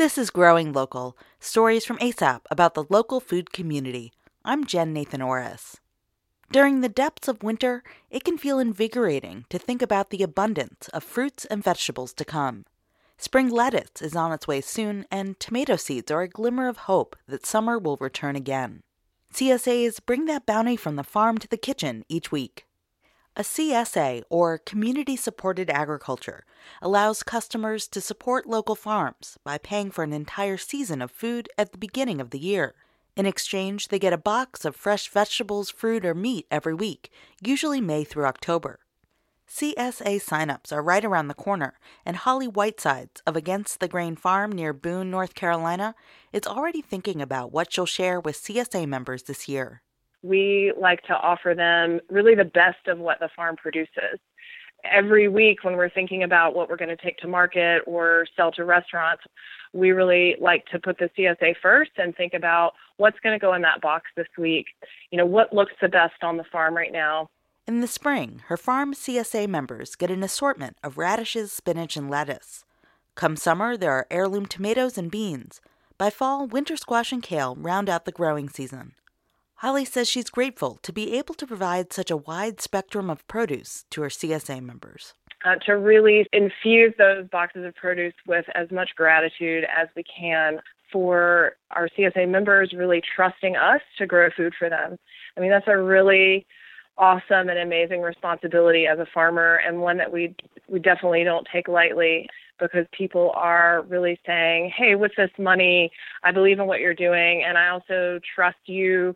This is Growing Local Stories from ASAP about the local food community. I'm Jen Nathan Orris. During the depths of winter, it can feel invigorating to think about the abundance of fruits and vegetables to come. Spring lettuce is on its way soon, and tomato seeds are a glimmer of hope that summer will return again. CSAs bring that bounty from the farm to the kitchen each week. A CSA, or Community Supported Agriculture, allows customers to support local farms by paying for an entire season of food at the beginning of the year. In exchange, they get a box of fresh vegetables, fruit, or meat every week, usually May through October. CSA signups are right around the corner, and Holly Whitesides of Against the Grain Farm near Boone, North Carolina, is already thinking about what she'll share with CSA members this year we like to offer them really the best of what the farm produces. Every week, when we're thinking about what we're going to take to market or sell to restaurants, we really like to put the CSA first and think about what's going to go in that box this week. You know, what looks the best on the farm right now. In the spring, her farm CSA members get an assortment of radishes, spinach, and lettuce. Come summer, there are heirloom tomatoes and beans. By fall, winter squash and kale round out the growing season. Holly says she's grateful to be able to provide such a wide spectrum of produce to her CSA members. Uh, to really infuse those boxes of produce with as much gratitude as we can for our CSA members really trusting us to grow food for them. I mean, that's a really awesome and amazing responsibility as a farmer and one that we we definitely don't take lightly because people are really saying, "Hey, with this money, I believe in what you're doing and I also trust you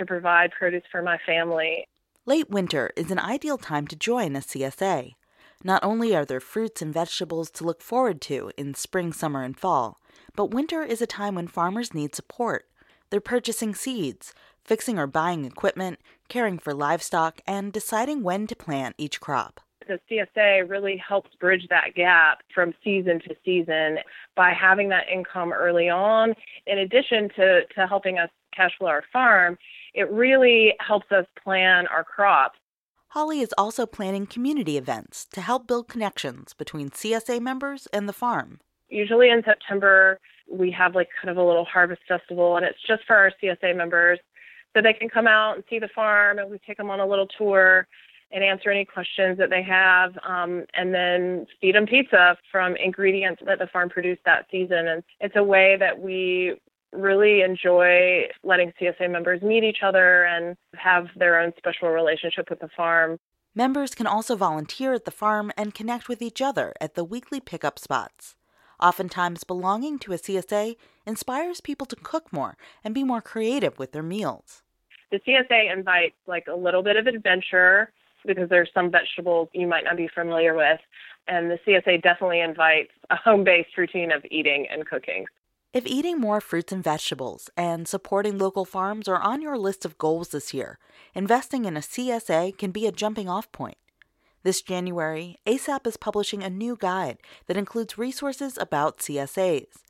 to provide produce for my family. Late winter is an ideal time to join a CSA. Not only are there fruits and vegetables to look forward to in spring, summer, and fall, but winter is a time when farmers need support. They're purchasing seeds, fixing or buying equipment, caring for livestock, and deciding when to plant each crop. The CSA really helps bridge that gap from season to season by having that income early on, in addition to, to helping us cash flow our farm it really helps us plan our crops. Holly is also planning community events to help build connections between CSA members and the farm. Usually in September, we have like kind of a little harvest festival, and it's just for our CSA members. So they can come out and see the farm, and we take them on a little tour and answer any questions that they have, um, and then feed them pizza from ingredients that the farm produced that season. And it's a way that we really enjoy letting CSA members meet each other and have their own special relationship with the farm. Members can also volunteer at the farm and connect with each other at the weekly pickup spots. Oftentimes, belonging to a CSA inspires people to cook more and be more creative with their meals. The CSA invites like a little bit of adventure because there's some vegetables you might not be familiar with. And the CSA definitely invites a home based routine of eating and cooking. If eating more fruits and vegetables and supporting local farms are on your list of goals this year, investing in a CSA can be a jumping off point. This January, ASAP is publishing a new guide that includes resources about CSAs.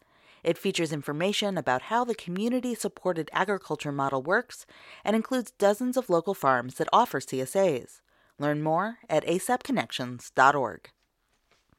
It features information about how the community supported agriculture model works and includes dozens of local farms that offer CSAs. Learn more at asapconnections.org.